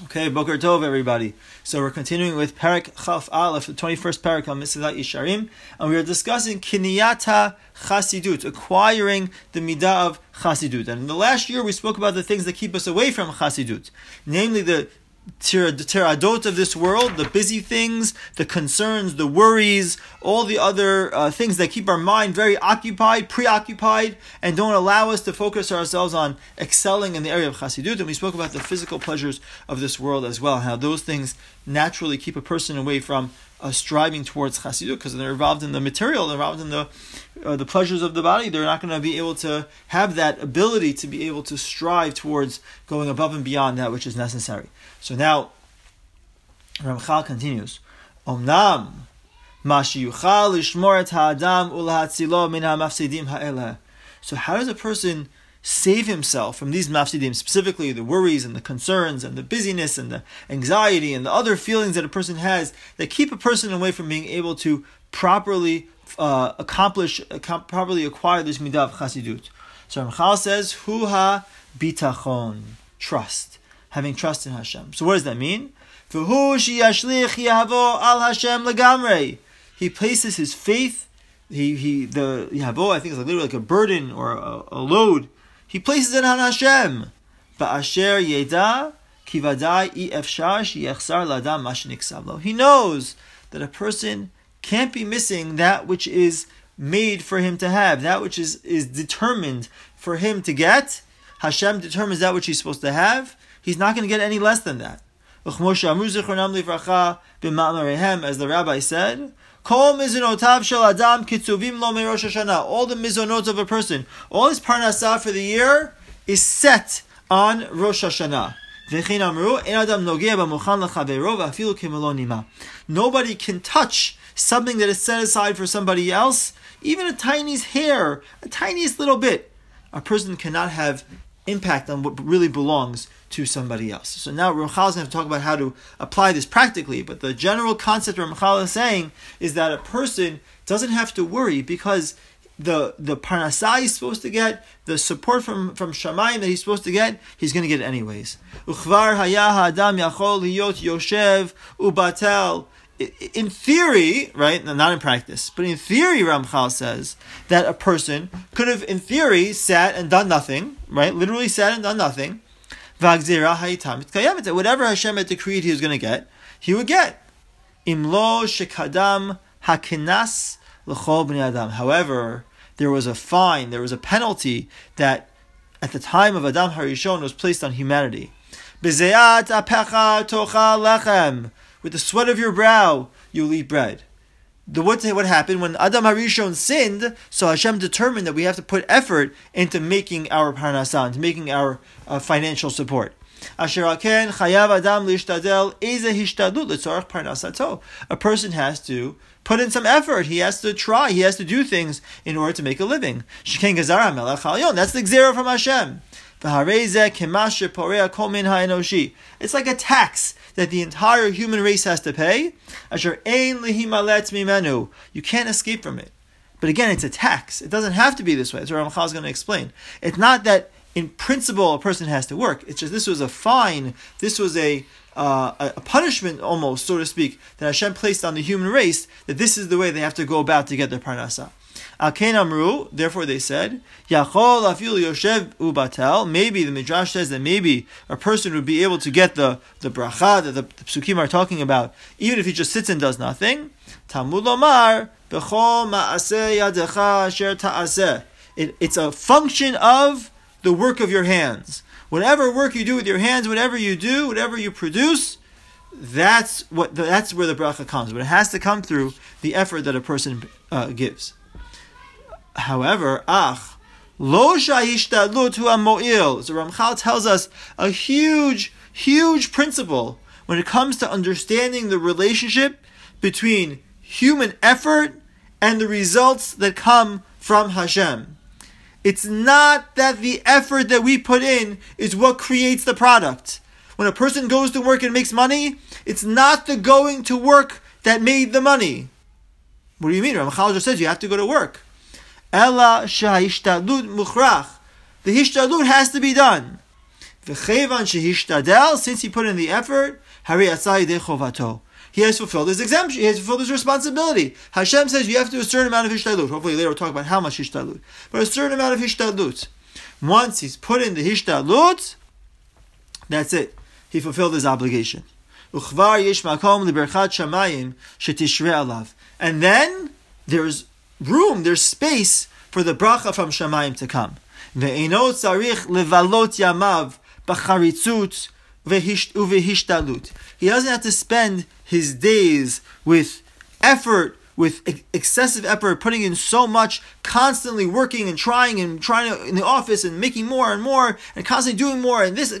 Okay, Boker Tov, everybody. So we're continuing with Parak Chaf Aleph, the 21st Parak on Mesilat Yesharim, and we are discussing Kiniyata Chasidut, acquiring the Midah of Chasidut. And in the last year, we spoke about the things that keep us away from Chasidut, namely the teradot of this world, the busy things, the concerns, the worries, all the other uh, things that keep our mind very occupied, preoccupied, and don't allow us to focus ourselves on excelling in the area of chassidut. And we spoke about the physical pleasures of this world as well, how those things naturally keep a person away from uh, striving towards chassidut because they're involved in the material, they're involved in the uh, the pleasures of the body. They're not going to be able to have that ability to be able to strive towards going above and beyond that which is necessary. So now, Ramchal continues, Omnam. So how does a person save himself from these mafsidim, specifically the worries and the concerns and the busyness and the anxiety and the other feelings that a person has that keep a person away from being able to properly uh, accomplish, uh, properly acquire this midah of chasidut. So Ramchal says, Huha bitachon, trust, having trust in Hashem. So what does that mean? Al Hashem legamrei. He places his faith, he, he the yavo, I think it's literally like a burden or a, a load he places it on Hashem. Ba'asher yeda kivadai efshar sheyechsar ladam mashniksavlo. He knows that a person can't be missing that which is made for him to have, that which is, is determined for him to get. Hashem determines that which he's supposed to have. He's not going to get any less than that. As the rabbi said, all the mizonot of a person, all his parnasah for the year is set on Rosh Hashanah. Nobody can touch something that is set aside for somebody else, even a tiniest hair, a tiniest little bit. A person cannot have impact on what really belongs to somebody else. So now Ramchal is going to talk about how to apply this practically, but the general concept Ramchal is saying is that a person doesn't have to worry because the the parnasah he's supposed to get, the support from from Shamayim that he's supposed to get, he's going to get it anyways. Uchvar haya adam yachol yoshev ubatel. In theory, right, not in practice, but in theory, Ramchal says that a person could have, in theory, sat and done nothing, right? Literally sat and done nothing, Whatever Hashem had decreed he was going to get, he would get. Imlo shekadam hakinas adam. However, there was a fine, there was a penalty that at the time of Adam Harishon was placed on humanity. Apecha tocha lechem. With the sweat of your brow, you'll eat bread the what what happened when Adam Harishon sinned? So Hashem determined that we have to put effort into making our parnasah, into making our uh, financial support. Adam. A person has to put in some effort. He has to try. He has to do things in order to make a living. That's the gzera from Hashem. It's like a tax that the entire human race has to pay. You can't escape from it. But again, it's a tax. It doesn't have to be this way. That's what Ramchal is going to explain. It's not that in principle a person has to work. It's just this was a fine. This was a uh, a punishment almost, so to speak, that Hashem placed on the human race. That this is the way they have to go about to get their parnasa. Alken Amru, therefore they said, Yachol afil Yoshev ubatel. Maybe the Midrash says that maybe a person would be able to get the, the bracha that the, the psukim are talking about, even if he just sits and does nothing. Talmud Bechol ma'aseh yadecha asher ta'aseh. It's a function of the work of your hands. Whatever work you do with your hands, whatever you do, whatever you produce, that's what that's where the bracha comes. But it has to come through the effort that a person uh, gives. However, ach, lo shayishtadlut hu amoil. So Ramchal tells us a huge, huge principle when it comes to understanding the relationship between human effort and the results that come from Hashem. It's not that the effort that we put in is what creates the product. When a person goes to work and makes money, it's not the going to work that made the money. What do you mean? Ramchal just says you have to go to work. Ella shahishtadlut mukhrach. The hishtadlut has to be done. V'chevan shehishtadel, since he put in the effort, hari atzai de chovato. He has fulfilled his exemption. He has fulfilled his responsibility. Hashem says you have to do a certain amount of hishtadlut. Hopefully later we'll talk about how much hishtadlut. But a certain amount of hishtadlut. Once he's put in the hishtadlut, that's it. He fulfilled his obligation. And then there's room, there's space for the bracha from shamayim to come. Ve'eno tzarich levalot yamav b'charitzut uvehishtadlut. He doesn't have to spend his days with effort, with excessive effort, putting in so much, constantly working and trying and trying in the office and making more and more and constantly doing more and this.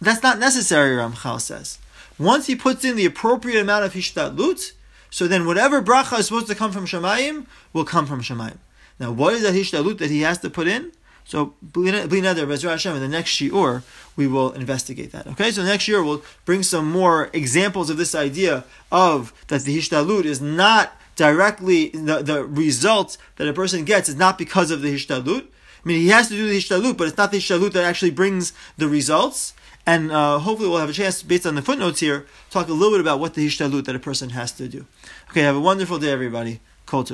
That's not necessary, Ramchal says. Once he puts in the appropriate amount of hishtadlut, so then whatever bracha is supposed to come from Shamayim will come from Shamayim. Now, what is that hishtadlut that he has to put in? So, Hashem, in the next shiur, we will investigate that. Okay, so next year we'll bring some more examples of this idea of that the hishtadlut is not directly, the, the result that a person gets is not because of the hishtadlut. I mean, he has to do the hishtadlut, but it's not the hishtadlut that actually brings the results. And uh, hopefully we'll have a chance, based on the footnotes here, talk a little bit about what the hishtadlut that a person has to do. Okay, have a wonderful day, everybody. Kol.